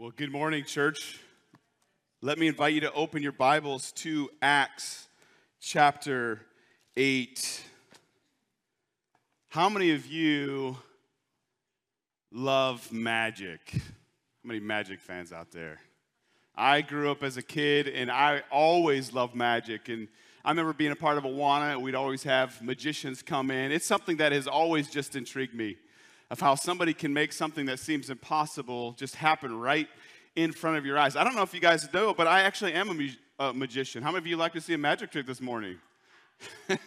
Well, good morning, church. Let me invite you to open your Bibles to Acts chapter 8. How many of you love magic? How many magic fans out there? I grew up as a kid and I always loved magic. And I remember being a part of Awana, we'd always have magicians come in. It's something that has always just intrigued me of how somebody can make something that seems impossible just happen right in front of your eyes. I don't know if you guys know, but I actually am a, mu- a magician. How many of you like to see a magic trick this morning?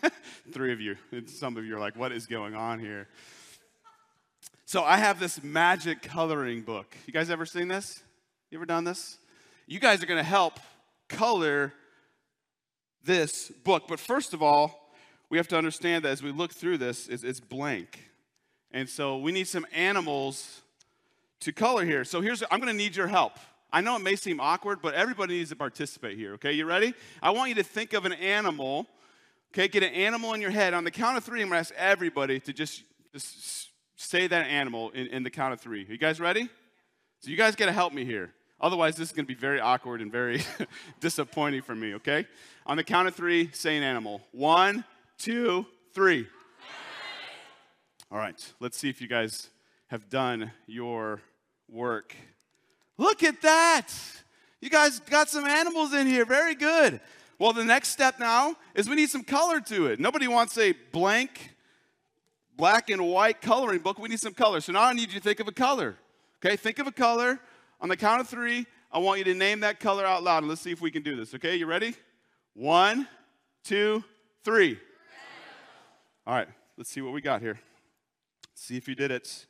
Three of you. And some of you are like, what is going on here? So I have this magic coloring book. You guys ever seen this? You ever done this? You guys are going to help color this book. But first of all, we have to understand that as we look through this, it's, it's blank. And so we need some animals to color here. So here's, I'm gonna need your help. I know it may seem awkward, but everybody needs to participate here, okay? You ready? I want you to think of an animal, okay? Get an animal in your head. On the count of three, I'm gonna ask everybody to just, just say that animal in, in the count of three. Are you guys ready? So you guys gotta help me here. Otherwise, this is gonna be very awkward and very disappointing for me, okay? On the count of three, say an animal. One, two, three. All right, let's see if you guys have done your work. Look at that! You guys got some animals in here. Very good. Well, the next step now is we need some color to it. Nobody wants a blank, black and white coloring book. We need some color. So now I need you to think of a color. Okay, think of a color. On the count of three, I want you to name that color out loud, and let's see if we can do this. Okay, you ready? One, two, three. All right, let's see what we got here. See if you did it.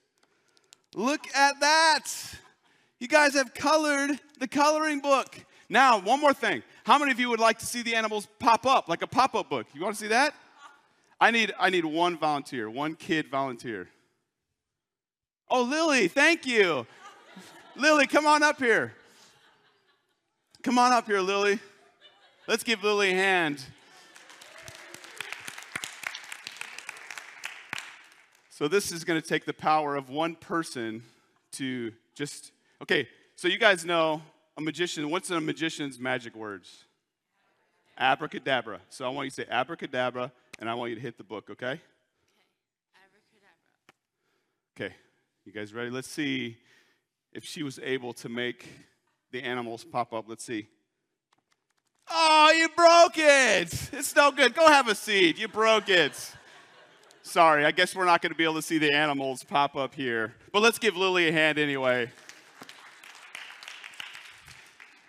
Look at that. You guys have colored the coloring book. Now, one more thing. How many of you would like to see the animals pop up like a pop-up book? You want to see that? I need I need one volunteer, one kid volunteer. Oh, Lily, thank you. Lily, come on up here. Come on up here, Lily. Let's give Lily a hand. So this is going to take the power of one person to just okay. So you guys know a magician. What's a magician's magic words? Abracadabra. So I want you to say abracadabra, and I want you to hit the book. Okay. Abracadabra. Okay. You guys ready? Let's see if she was able to make the animals pop up. Let's see. Oh, you broke it. It's no good. Go have a seat. You broke it. Sorry, I guess we're not going to be able to see the animals pop up here. But let's give Lily a hand anyway.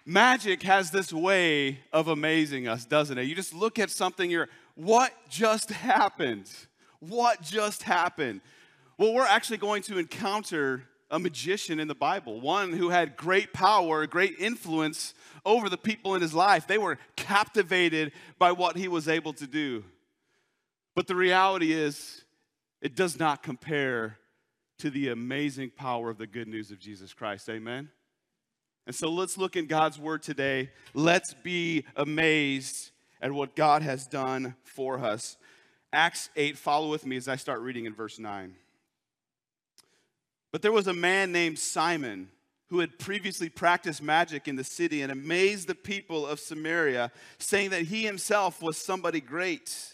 Magic has this way of amazing us, doesn't it? You just look at something, you're, what just happened? What just happened? Well, we're actually going to encounter a magician in the Bible, one who had great power, great influence over the people in his life. They were captivated by what he was able to do. But the reality is, it does not compare to the amazing power of the good news of Jesus Christ. Amen? And so let's look in God's word today. Let's be amazed at what God has done for us. Acts 8, follow with me as I start reading in verse 9. But there was a man named Simon who had previously practiced magic in the city and amazed the people of Samaria, saying that he himself was somebody great.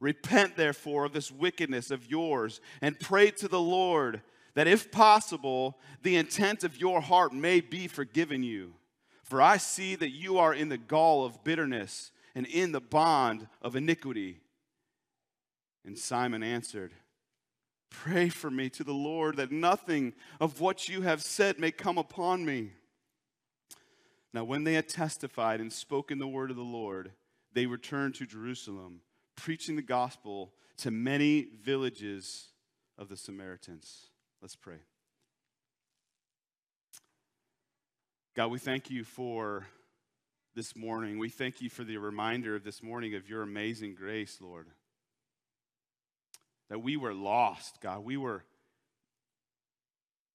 Repent, therefore, of this wickedness of yours, and pray to the Lord that if possible, the intent of your heart may be forgiven you. For I see that you are in the gall of bitterness and in the bond of iniquity. And Simon answered, Pray for me to the Lord that nothing of what you have said may come upon me. Now, when they had testified and spoken the word of the Lord, they returned to Jerusalem, preaching the gospel to many villages of the Samaritans. Let's pray. God, we thank you for this morning. We thank you for the reminder of this morning of your amazing grace, Lord. That we were lost, God. We were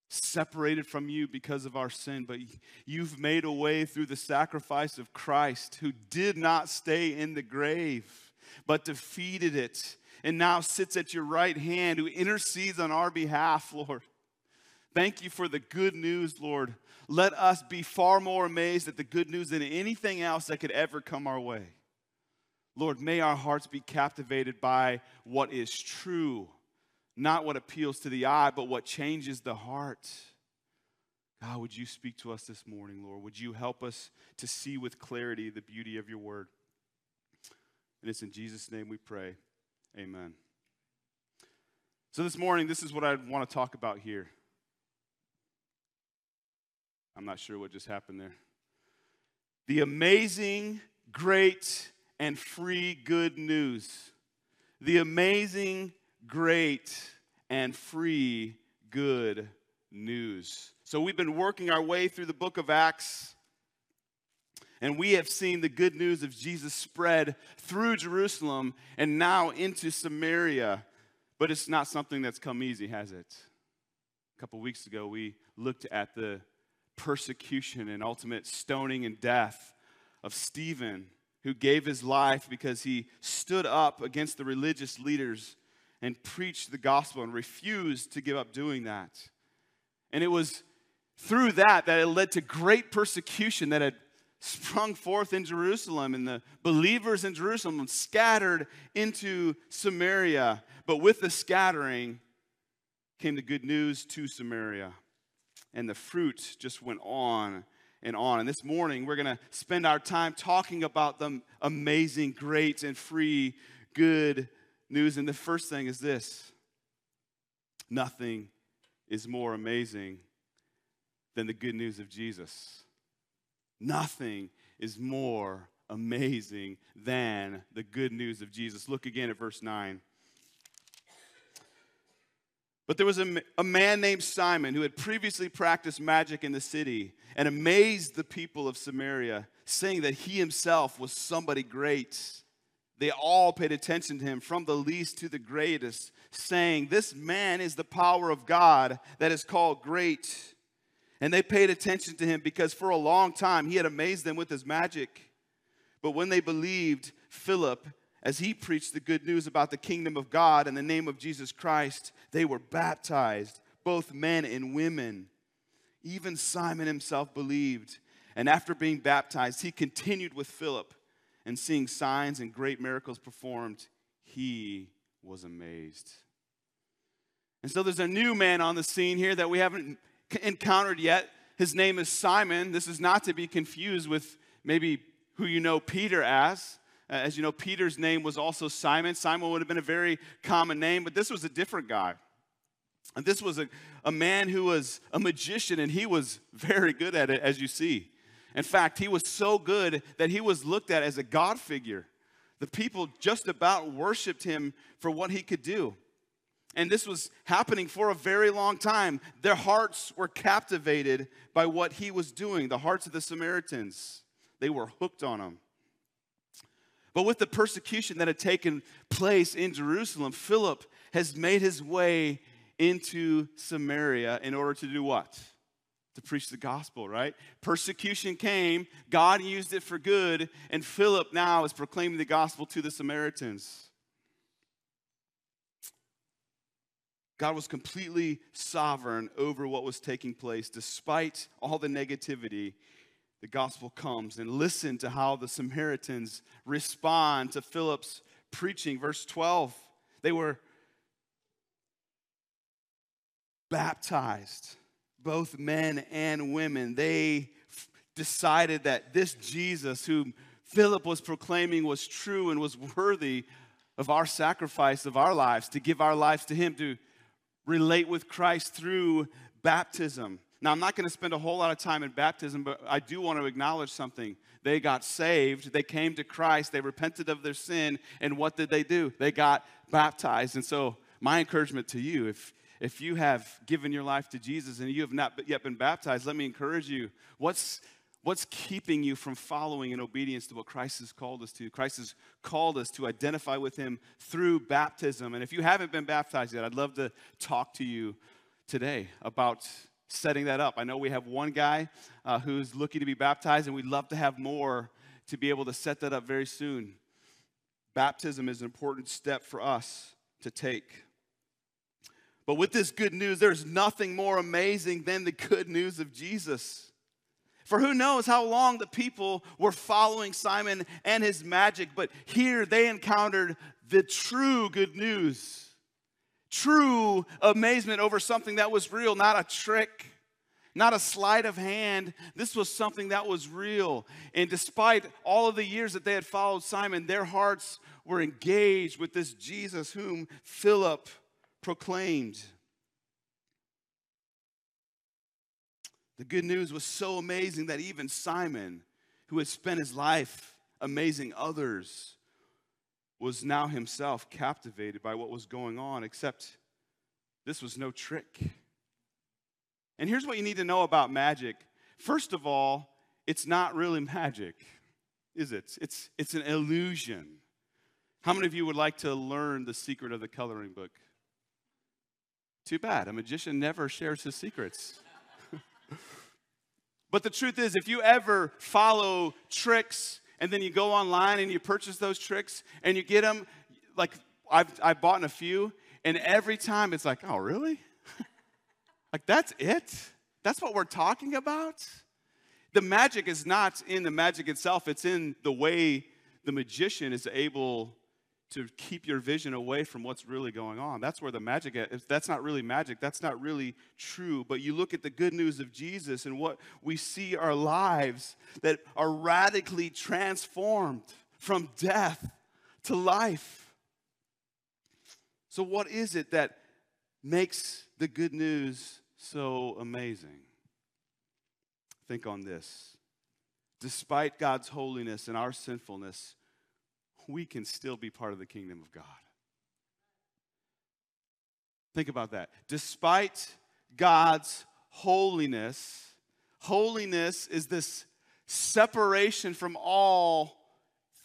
separated from you because of our sin, but you've made a way through the sacrifice of Christ, who did not stay in the grave, but defeated it and now sits at your right hand, who intercedes on our behalf, Lord. Thank you for the good news, Lord. Let us be far more amazed at the good news than anything else that could ever come our way. Lord, may our hearts be captivated by what is true, not what appeals to the eye, but what changes the heart. God, would you speak to us this morning, Lord? Would you help us to see with clarity the beauty of your word? And it's in Jesus' name we pray. Amen. So, this morning, this is what I want to talk about here. I'm not sure what just happened there. The amazing, great, and free good news. The amazing, great, and free good news. So, we've been working our way through the book of Acts and we have seen the good news of Jesus spread through Jerusalem and now into Samaria. But it's not something that's come easy, has it? A couple weeks ago, we looked at the persecution and ultimate stoning and death of Stephen, who gave his life because he stood up against the religious leaders and preached the gospel and refused to give up doing that. And it was through that that it led to great persecution that had sprung forth in Jerusalem, and the believers in Jerusalem scattered into Samaria. But with the scattering came the good news to Samaria. And the fruit just went on and on. And this morning, we're going to spend our time talking about the amazing, great, and free good news. And the first thing is this nothing is more amazing than the good news of Jesus. Nothing is more amazing than the good news of Jesus. Look again at verse 9. But there was a, a, man named Simon who had previously practiced magic in the city and amazed the people of Samaria, saying that he himself was somebody great. They all paid attention to him, from the least to the greatest, saying, This man is the power of God that is called great. And they paid attention to him because for a long time he had amazed them with his magic. But when they believed Philip, as he preached the good news about the kingdom of God and the name of Jesus Christ, they were baptized, both men and women. Even Simon himself believed. And after being baptized, he continued with Philip and seeing signs and great miracles performed, he was amazed. And so there's a new man on the scene here that we haven't encountered yet. His name is Simon. This is not to be confused with maybe who you know Peter as. Uh, as you know, Peter's name was also Simon. Simon would have been a very common name, but this was a different guy. And this was a, a man who was a magician, and he was very good at it, as you see. In fact, he was so good that he was looked at as a God figure. The people just about worshiped him for what he could do. And this was happening for a very long time. Their hearts were captivated by what he was doing, the hearts of the Samaritans. They were hooked on him. But with the persecution that had taken place in Jerusalem, Philip has made his way into Samaria in order to do what? To preach the gospel, right? Persecution came, God used it for good, and Philip now is proclaiming the gospel to the Samaritans. God was completely sovereign over what was taking place. Despite all the negativity, the gospel comes. And listen to how the Samaritans respond to Philip's preaching. Verse 12 they were baptized, both men and women. They f- decided that this Jesus, whom Philip was proclaiming was true and was worthy of our sacrifice of our lives, to give our lives to him, to relate with Christ through baptism. Now, I'm not going to spend a whole lot of time in baptism, but I do want to acknowledge something. They got saved, they came to Christ, they repented of their sin, and what did they do? They got baptized. And so, my encouragement to you, if if you have given your life to Jesus and you have not yet been baptized, let me encourage you. What's What's keeping you from following in obedience to what Christ has called us to? Christ has called us to identify with Him through baptism. And if you haven't been baptized yet, I'd love to talk to you today about setting that up. I know we have one guy uh, who's looking to be baptized, and we'd love to have more to be able to set that up very soon. Baptism is an important step for us to take. But with this good news, there's nothing more amazing than the good news of Jesus. For who knows how long the people were following Simon and his magic, but here they encountered the true good news. True amazement over something that was real, not a trick, not a sleight of hand. This was something that was real. And despite all of the years that they had followed Simon, their hearts were engaged with this Jesus whom Philip proclaimed. The good news was so amazing that even Simon, who had spent his life amazing others, was now himself captivated by what was going on, except this was no trick. And here's what you need to know about magic. First of all, it's not really magic, is it? It's, it's an illusion. How many of you would like to learn the secret of the coloring book? Too bad. A magician never shares his secrets. But the truth is, if you ever follow tricks and then you go online and you purchase those tricks and you get them, like I've, I've bought in a few, and every time it's like, oh, really? like, that's it? That's what we're talking about? The magic is not in the magic itself, it's in the way the magician is able to keep your vision away from what's really going on. That's where the magic is. That's not really magic, that's not really true. But you look at the good news of Jesus and what we see our lives that are radically transformed from death to life. So, what is it that makes the good news so amazing? Think on this. Despite God's holiness and our sinfulness, we can still be part of the kingdom of God. Think about that. Despite God's holiness, holiness is this separation from all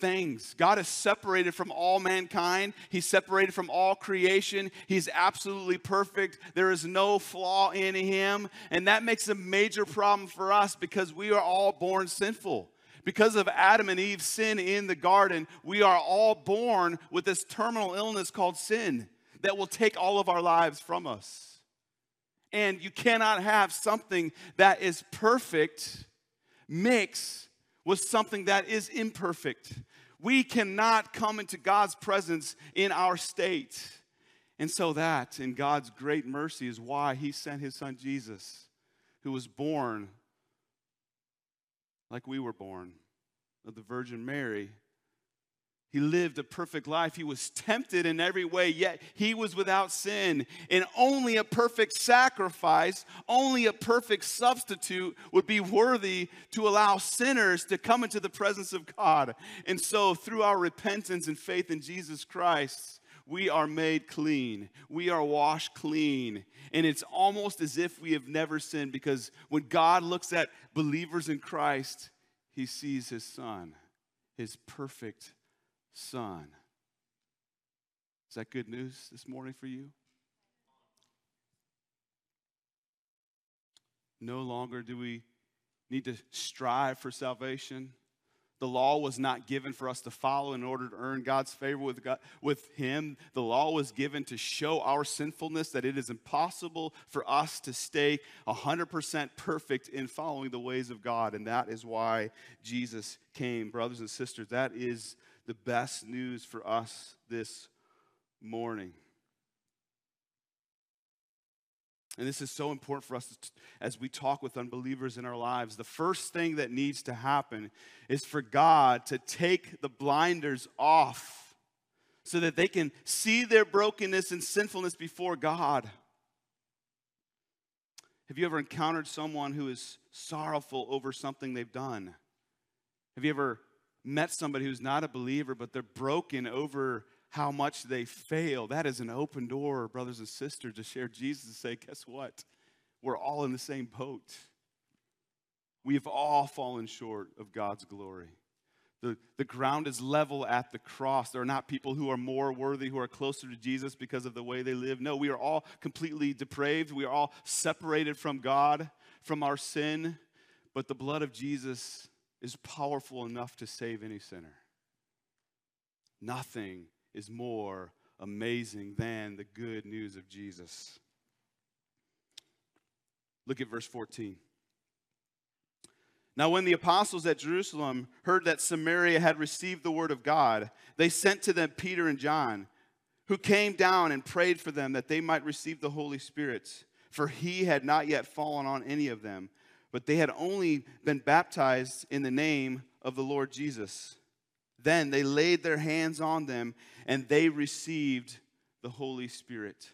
things. God is separated from all mankind. He's separated from all creation. He's absolutely perfect. There is no flaw in him. And that makes a major problem for us because we are all born sinful. Because of Adam and Eve's sin in the garden, we are all born with this terminal illness called sin that will take all of our lives from us. And you cannot have something that is perfect mix with something that is imperfect. We cannot come into God's presence in our state. And so, that in God's great mercy is why He sent His Son Jesus, who was born like we were born of the Virgin Mary. He lived a perfect life. He was tempted in every way, yet he was without sin. And only a perfect sacrifice, only a perfect substitute would be worthy to allow sinners to come into the presence of God. And so, through our repentance and faith in Jesus Christ, we are made clean. We are washed clean. And it's almost as if we have never sinned because when God looks at believers in Christ, he sees his son, his perfect son. Is that good news this morning for you? No longer do we need to strive for salvation. The law was not given for us to follow in order to earn God's favor with, God, with Him. The law was given to show our sinfulness that it is impossible for us to stay 100% perfect in following the ways of God. And that is why Jesus came. Brothers and sisters, that is the best news for us this morning. And this is so important for us as we talk with unbelievers in our lives. The first thing that needs to happen is for God to take the blinders off so that they can see their brokenness and sinfulness before God. Have you ever encountered someone who is sorrowful over something they've done? Have you ever met somebody who's not a believer, but they're broken over how much they fail, that is an open door, brothers and sisters, to share Jesus and say, guess what? We're all in the same boat. We have all fallen short of God's glory. The, the ground is level at the cross. There are not people who are more worthy, who are closer to Jesus because of the way they live. No, we are all completely depraved. We are all separated from God, from our sin. But the blood of Jesus is powerful enough to save any sinner. Nothing is more amazing than the good news of Jesus. Look at verse 14. Now, when the apostles at Jerusalem heard that Samaria had received the word of God, they sent to them Peter and John, who came down and prayed for them that they might receive the Holy Spirit. For he had not yet fallen on any of them, but they had only been baptized in the name of the Lord Jesus. Then they laid their hands on them and they received the Holy Spirit.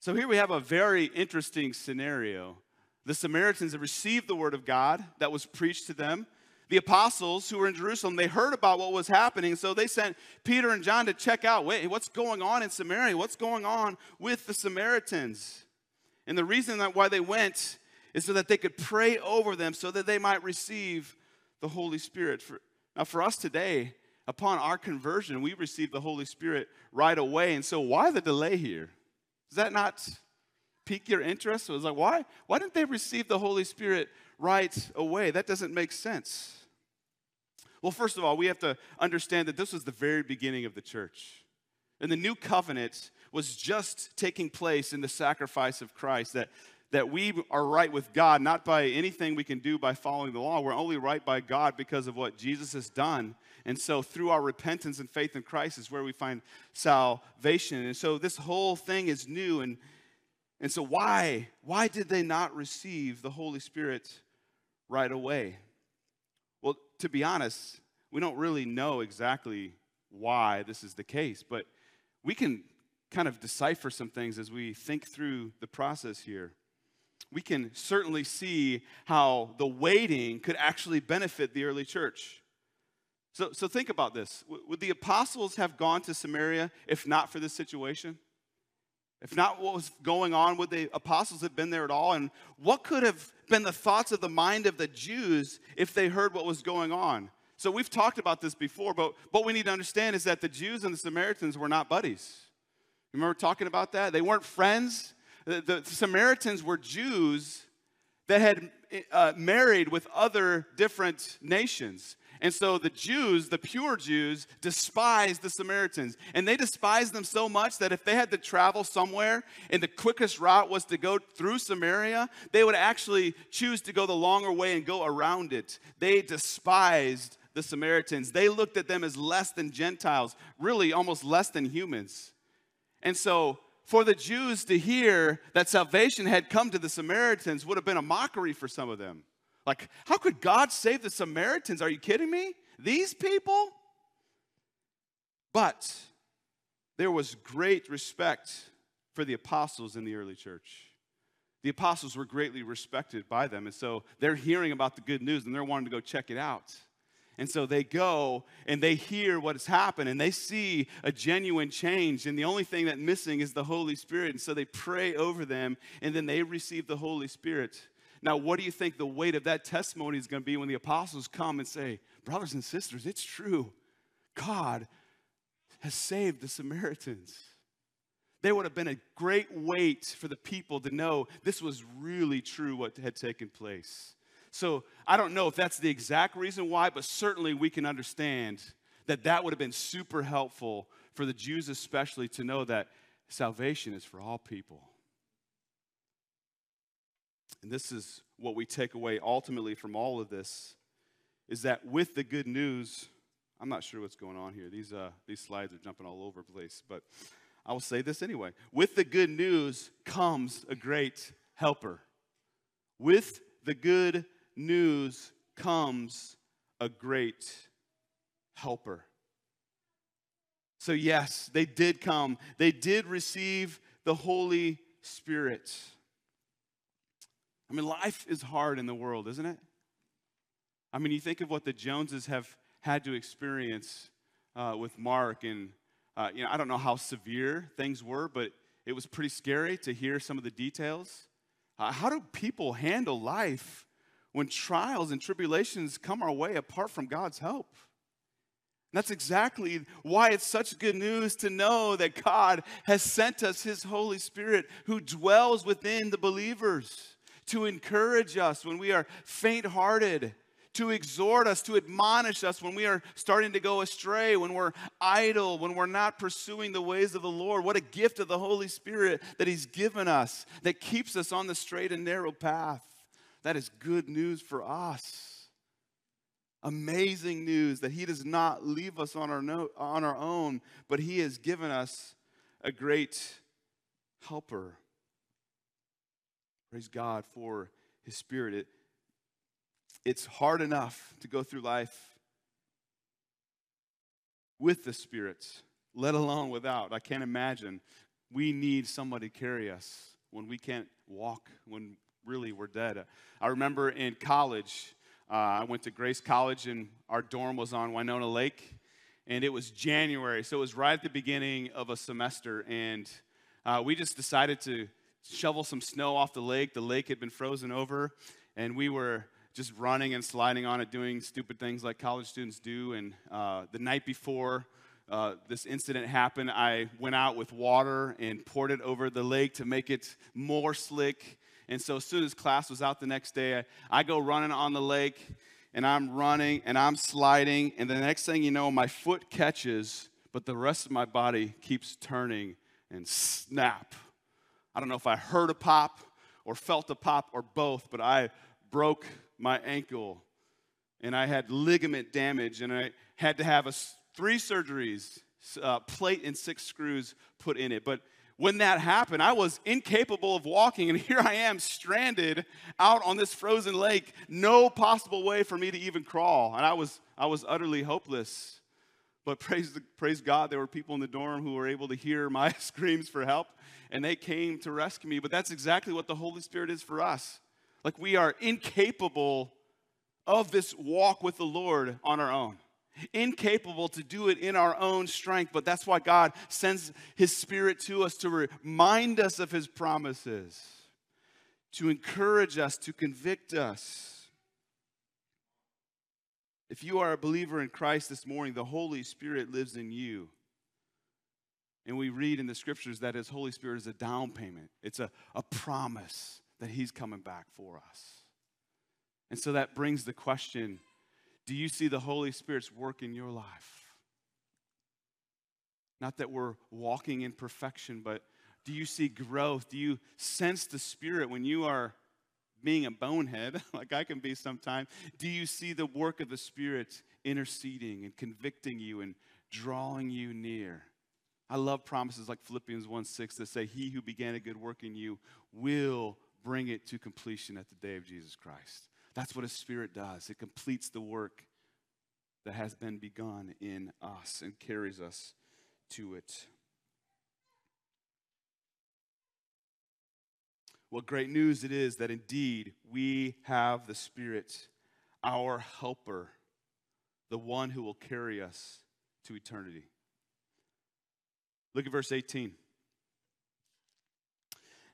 So here we have a very interesting scenario. The Samaritans have received the word of God that was preached to them. The apostles who were in Jerusalem, they heard about what was happening, so they sent Peter and John to check out wait, what's going on in Samaria? What's going on with the Samaritans? And the reason that why they went is so that they could pray over them so that they might receive the Holy Spirit. For, now, for us today, upon our conversion, we receive the Holy Spirit right away. And so, why the delay here? Does that not pique your interest? It was like, why, why didn't they receive the Holy Spirit right away? That doesn't make sense. Well, first of all, we have to understand that this was the very beginning of the church. And the new covenant was just taking place in the sacrifice of Christ, that that we are right with God, not by anything we can do by following the law. We're only right by God because of what Jesus has done. And so, through our repentance and faith in Christ, is where we find salvation. And so, this whole thing is new. And, and so, why? Why did they not receive the Holy Spirit right away? Well, to be honest, we don't really know exactly why this is the case, but we can kind of decipher some things as we think through the process here we can certainly see how the waiting could actually benefit the early church. So, so think about this. Would the apostles have gone to Samaria if not for this situation? If not what was going on, would the apostles have been there at all? And what could have been the thoughts of the mind of the Jews if they heard what was going on? So we've talked about this before, but what we need to understand is that the Jews and the Samaritans were not buddies. Remember talking about that? They weren't friends, the, the Samaritans were Jews that had uh, married with other different nations. And so the Jews, the pure Jews, despised the Samaritans. And they despised them so much that if they had to travel somewhere and the quickest route was to go through Samaria, they would actually choose to go the longer way and go around it. They despised the Samaritans. They looked at them as less than Gentiles, really almost less than humans. And so for the Jews to hear that salvation had come to the Samaritans would have been a mockery for some of them. Like, how could God save the Samaritans? Are you kidding me? These people? But there was great respect for the apostles in the early church. The apostles were greatly respected by them, and so they're hearing about the good news and they're wanting to go check it out. And so they go and they hear what has happened and they see a genuine change. And the only thing that's missing is the Holy Spirit. And so they pray over them and then they receive the Holy Spirit. Now, what do you think the weight of that testimony is going to be when the apostles come and say, Brothers and sisters, it's true. God has saved the Samaritans. There would have been a great weight for the people to know this was really true what had taken place. So I don't know if that's the exact reason why, but certainly we can understand that that would have been super helpful for the Jews, especially, to know that salvation is for all people. And this is what we take away ultimately from all of this is that with the good news, I'm not sure what's going on here. These, uh, these slides are jumping all over the place, but I will say this anyway. With the good news comes a great helper. With the good news comes a great helper. So, yes, they did come. They did receive the Holy Spirit. I mean, life is hard in the world, isn't it? I mean, you think of what the Joneses have had to experience uh, with Mark, and uh, you know, I don't know how severe things were, but it was pretty scary to hear some of the details. Uh, how do people handle life when trials and tribulations come our way apart from God's help? that's exactly why it's such good news to know that God has sent us His Holy Spirit who dwells within the believers to encourage us when we are faint hearted, to exhort us, to admonish us when we are starting to go astray, when we're idle, when we're not pursuing the ways of the Lord. What a gift of the Holy Spirit that He's given us that keeps us on the straight and narrow path. That is good news for us amazing news that He does not leave us on our, on our own, but He has given us a great helper. Praise God for His Spirit. It, it's hard enough to go through life with the Spirit, let alone without. I can't imagine. We need somebody to carry us when we can't walk, when really we're dead. I remember in college, uh, I went to Grace College, and our dorm was on Winona Lake, and it was January, so it was right at the beginning of a semester, and uh, we just decided to shovel some snow off the lake. The lake had been frozen over, and we were just running and sliding on it, doing stupid things like college students do. And uh, the night before uh, this incident happened, I went out with water and poured it over the lake to make it more slick and so as soon as class was out the next day, I, I go running on the lake and I'm running and I'm sliding. And the next thing you know, my foot catches, but the rest of my body keeps turning and snap. I don't know if I heard a pop or felt a pop or both, but I broke my ankle and I had ligament damage and I had to have a, three surgeries, uh, plate and six screws put in it. But when that happened, I was incapable of walking, and here I am stranded out on this frozen lake, no possible way for me to even crawl. And I was, I was utterly hopeless. But praise, praise God, there were people in the dorm who were able to hear my screams for help, and they came to rescue me. But that's exactly what the Holy Spirit is for us. Like we are incapable of this walk with the Lord on our own incapable to do it in our own strength, but that's why God sends His Spirit to us to remind us of His promises, to encourage us, to convict us. If you are a believer in Christ this morning, the Holy Spirit lives in you. And we read in the scriptures that His Holy Spirit is a down payment, it's a, a promise that He's coming back for us. And so that brings the question do you see the Holy Spirit's work in your life? Not that we're walking in perfection, but do you see growth? Do you sense the Spirit when you are being a bonehead, like I can be sometimes? Do you see the work of the Spirit interceding and convicting you and drawing you near? I love promises like Philippians 1 6 that say, He who began a good work in you will bring it to completion at the day of Jesus Christ. That's what a spirit does. It completes the work that has been begun in us and carries us to it. What great news it is that indeed we have the Spirit, our helper, the one who will carry us to eternity. Look at verse 18.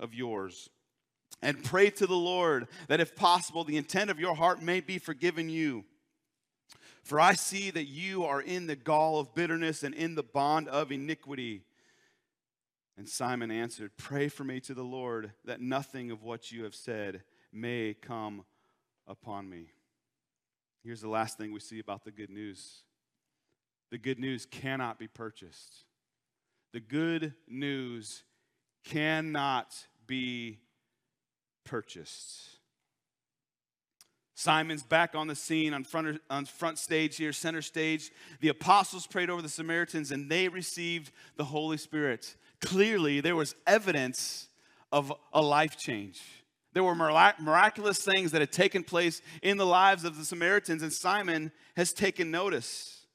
of yours, and pray to the Lord that, if possible, the intent of your heart may be forgiven you. For I see that you are in the gall of bitterness and in the bond of iniquity. And Simon answered, Pray for me to the Lord that nothing of what you have said may come upon me. Here's the last thing we see about the good news the good news cannot be purchased. The good news cannot be purchased. Simon's back on the scene on front, on front stage here, center stage. The apostles prayed over the Samaritans and they received the Holy Spirit clearly there was evidence of a life change. There were miraculous things that had taken place in the lives of the Samaritans, and Simon has taken notice.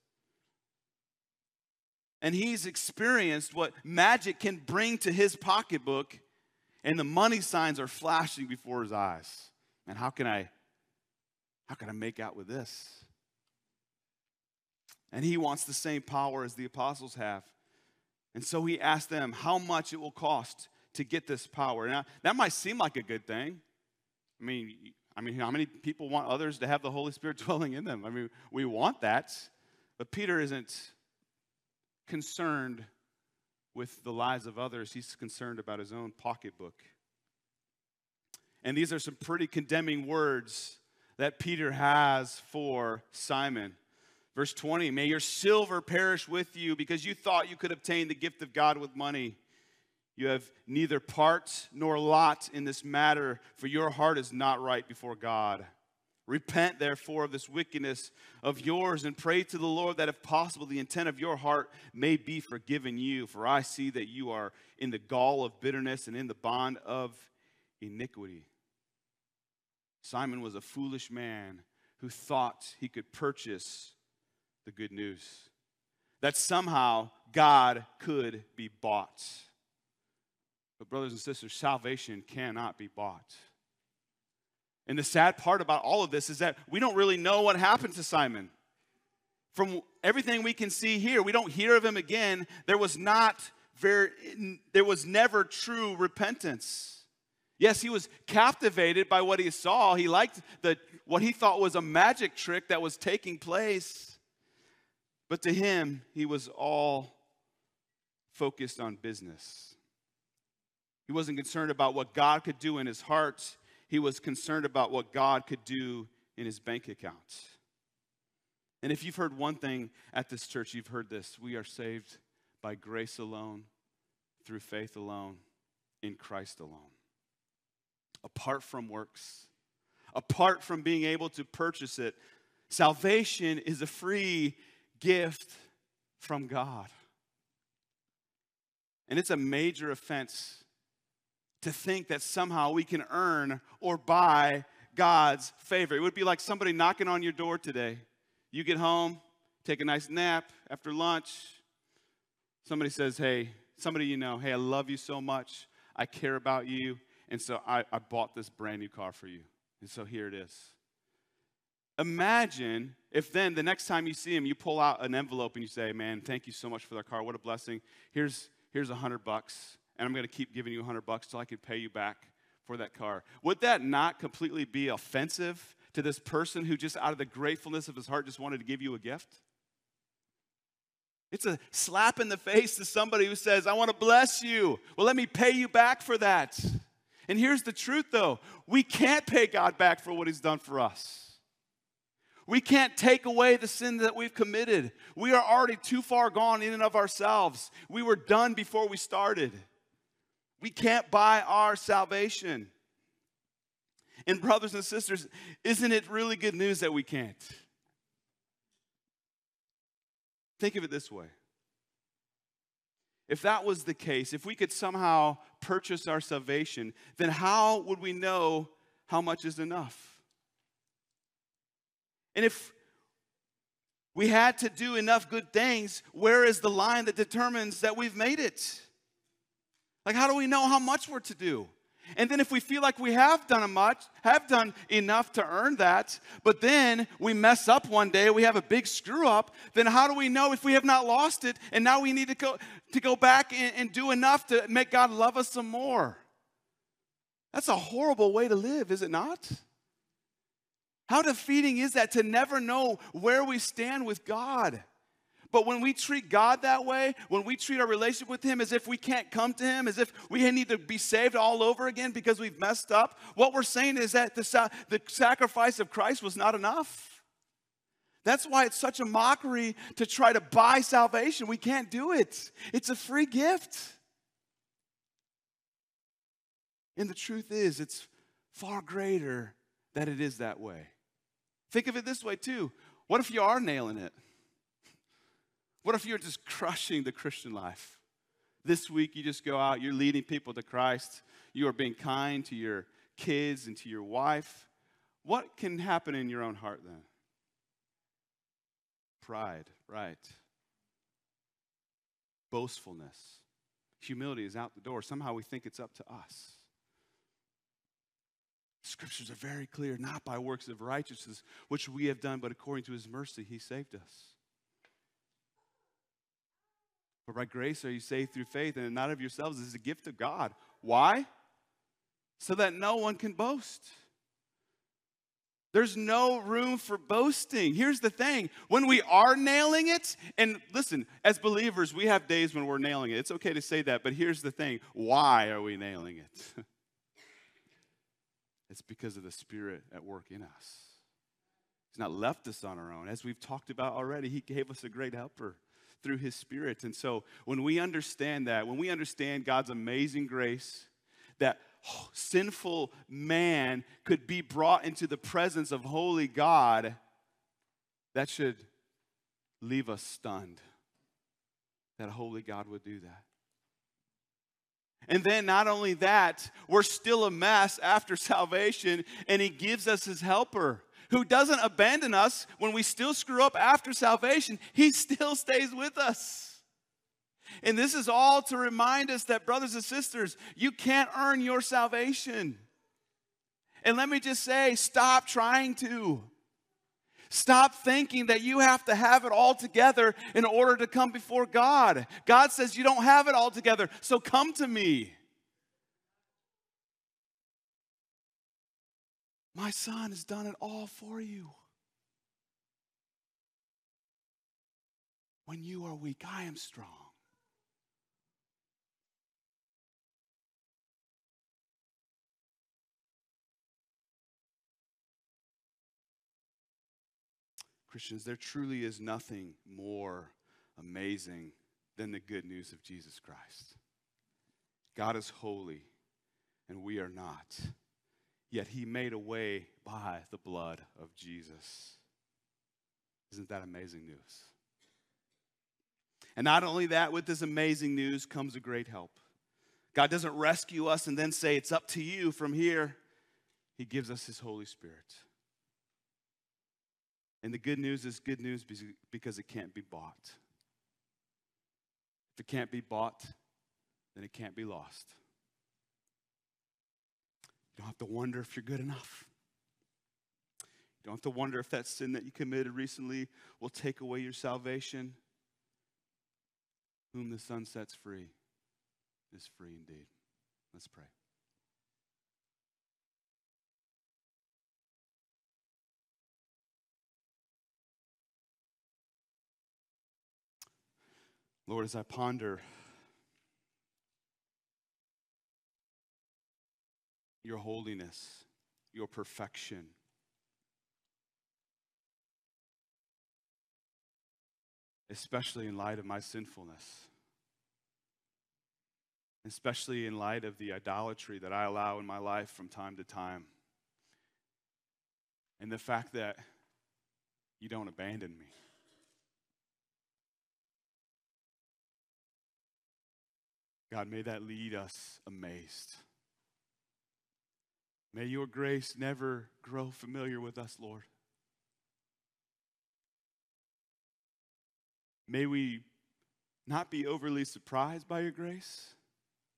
And he's experienced what magic can bring to his pocketbook, and the money signs are flashing before his eyes. And how can I how can I make out with this? And he wants the same power as the apostles have. And so he asked them how much it will cost to get this power. Now, that might seem like a good thing. I mean, I mean, how many people want others to have the Holy Spirit dwelling in them? I mean, we want that. But Peter isn't concerned with the lives of others, he's concerned about his own pocketbook. And these are some pretty condemning words that Peter has for Simon. Verse 20, may your silver perish with you because you thought you could obtain the gift of God with money. You have neither part nor lot in this matter, for your heart is not right before God. Repent, therefore, of this wickedness of yours and pray to the Lord that, if possible, the intent of your heart may be forgiven you. For I see that you are in the gall of bitterness and in the bond of iniquity. Simon was a foolish man who thought he could purchase the good news that somehow God could be bought. But, brothers and sisters, salvation cannot be bought. And the sad part about all of this is that we don't really know what happened to Simon. From everything we can see here, we don't hear of him again. There was not very, there was never true repentance. Yes, he was captivated by what he saw. He liked the, what he thought was a magic trick that was taking place. But to him, he was all focused on business. He wasn't concerned about what God could do in his heart, he was concerned about what God could do in his bank account. And if you've heard one thing at this church, you've heard this we are saved by grace alone, through faith alone, in Christ alone. Apart from works, apart from being able to purchase it, salvation is a free gift from God. And it's a major offense to think that somehow we can earn or buy God's favor. It would be like somebody knocking on your door today. You get home, take a nice nap after lunch. Somebody says, Hey, somebody you know, hey, I love you so much. I care about you. And so I, I bought this brand new car for you. And so here it is. Imagine if then the next time you see him, you pull out an envelope and you say, Man, thank you so much for that car. What a blessing. Here's here's a hundred bucks, and I'm gonna keep giving you a hundred bucks till I can pay you back for that car. Would that not completely be offensive to this person who just out of the gratefulness of his heart just wanted to give you a gift? It's a slap in the face to somebody who says, I want to bless you. Well, let me pay you back for that. And here's the truth though we can't pay God back for what he's done for us. We can't take away the sin that we've committed. We are already too far gone in and of ourselves. We were done before we started. We can't buy our salvation. And, brothers and sisters, isn't it really good news that we can't? Think of it this way. If that was the case, if we could somehow purchase our salvation, then how would we know how much is enough? And if we had to do enough good things, where is the line that determines that we've made it? Like, how do we know how much we're to do? And then if we feel like we have done much, have done enough to earn that, but then we mess up one day, we have a big screw up, then how do we know if we have not lost it and now we need to go to go back and, and do enough to make God love us some more? That's a horrible way to live, is it not? How defeating is that to never know where we stand with God? But when we treat God that way, when we treat our relationship with Him as if we can't come to Him, as if we need to be saved all over again because we've messed up, what we're saying is that the, the sacrifice of Christ was not enough. That's why it's such a mockery to try to buy salvation. We can't do it, it's a free gift. And the truth is, it's far greater that it is that way. Think of it this way, too. What if you are nailing it? What if you're just crushing the Christian life? This week, you just go out, you're leading people to Christ, you are being kind to your kids and to your wife. What can happen in your own heart then? Pride, right. Boastfulness. Humility is out the door. Somehow we think it's up to us. Scriptures are very clear not by works of righteousness, which we have done, but according to his mercy, he saved us. For by grace are you saved through faith, and not of yourselves. This is a gift of God. Why? So that no one can boast. There's no room for boasting. Here's the thing when we are nailing it, and listen, as believers, we have days when we're nailing it. It's okay to say that, but here's the thing why are we nailing it? it's because of the Spirit at work in us. He's not left us on our own. As we've talked about already, He gave us a great helper through His Spirit. And so when we understand that, when we understand God's amazing grace, that oh, sinful man could be brought into the presence of holy God, that should leave us stunned that holy God would do that. And then, not only that, we're still a mess after salvation, and He gives us His helper who doesn't abandon us when we still screw up after salvation. He still stays with us. And this is all to remind us that, brothers and sisters, you can't earn your salvation. And let me just say stop trying to. Stop thinking that you have to have it all together in order to come before God. God says you don't have it all together, so come to me. My son has done it all for you. When you are weak, I am strong. Christians, there truly is nothing more amazing than the good news of Jesus Christ. God is holy, and we are not. Yet he made a way by the blood of Jesus. Isn't that amazing news? And not only that, with this amazing news comes a great help. God doesn't rescue us and then say, It's up to you from here. He gives us His Holy Spirit. And the good news is good news because it can't be bought. If it can't be bought, then it can't be lost. You don't have to wonder if you're good enough. You don't have to wonder if that sin that you committed recently will take away your salvation. Whom the Son sets free is free indeed. Let's pray. Lord, as I ponder your holiness, your perfection. Especially in light of my sinfulness. Especially in light of the idolatry that I allow in my life from time to time. And the fact that you don't abandon me. God, may that lead us amazed. May your grace never grow familiar with us, Lord. May we not be overly surprised by your grace,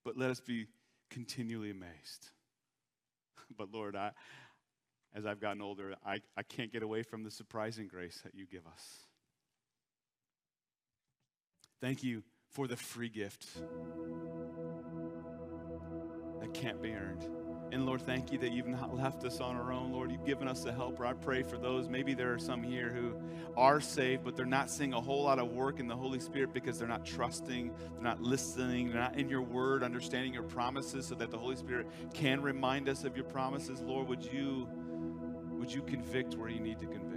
but let us be continually amazed. But Lord, I, as I've gotten older, I, I can't get away from the surprising grace that you give us. Thank you for the free gift that can't be earned. And Lord, thank you that you've not left us on our own. Lord, you've given us a helper. I pray for those. Maybe there are some here who are saved, but they're not seeing a whole lot of work in the Holy Spirit because they're not trusting, they're not listening, they're not in your word, understanding your promises so that the Holy Spirit can remind us of your promises. Lord, would you would you convict where you need to convict?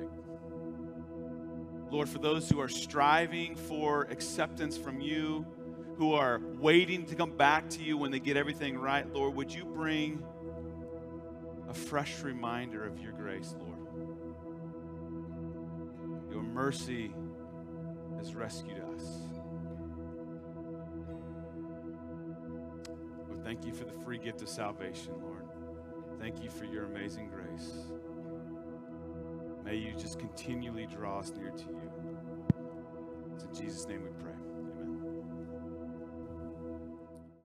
Lord, for those who are striving for acceptance from you, who are waiting to come back to you when they get everything right, Lord, would you bring a fresh reminder of your grace, Lord. Your mercy has rescued us. Lord, thank you for the free gift of salvation, Lord. Thank you for your amazing grace. May you just continually draw us near to you. It's in Jesus' name we pray.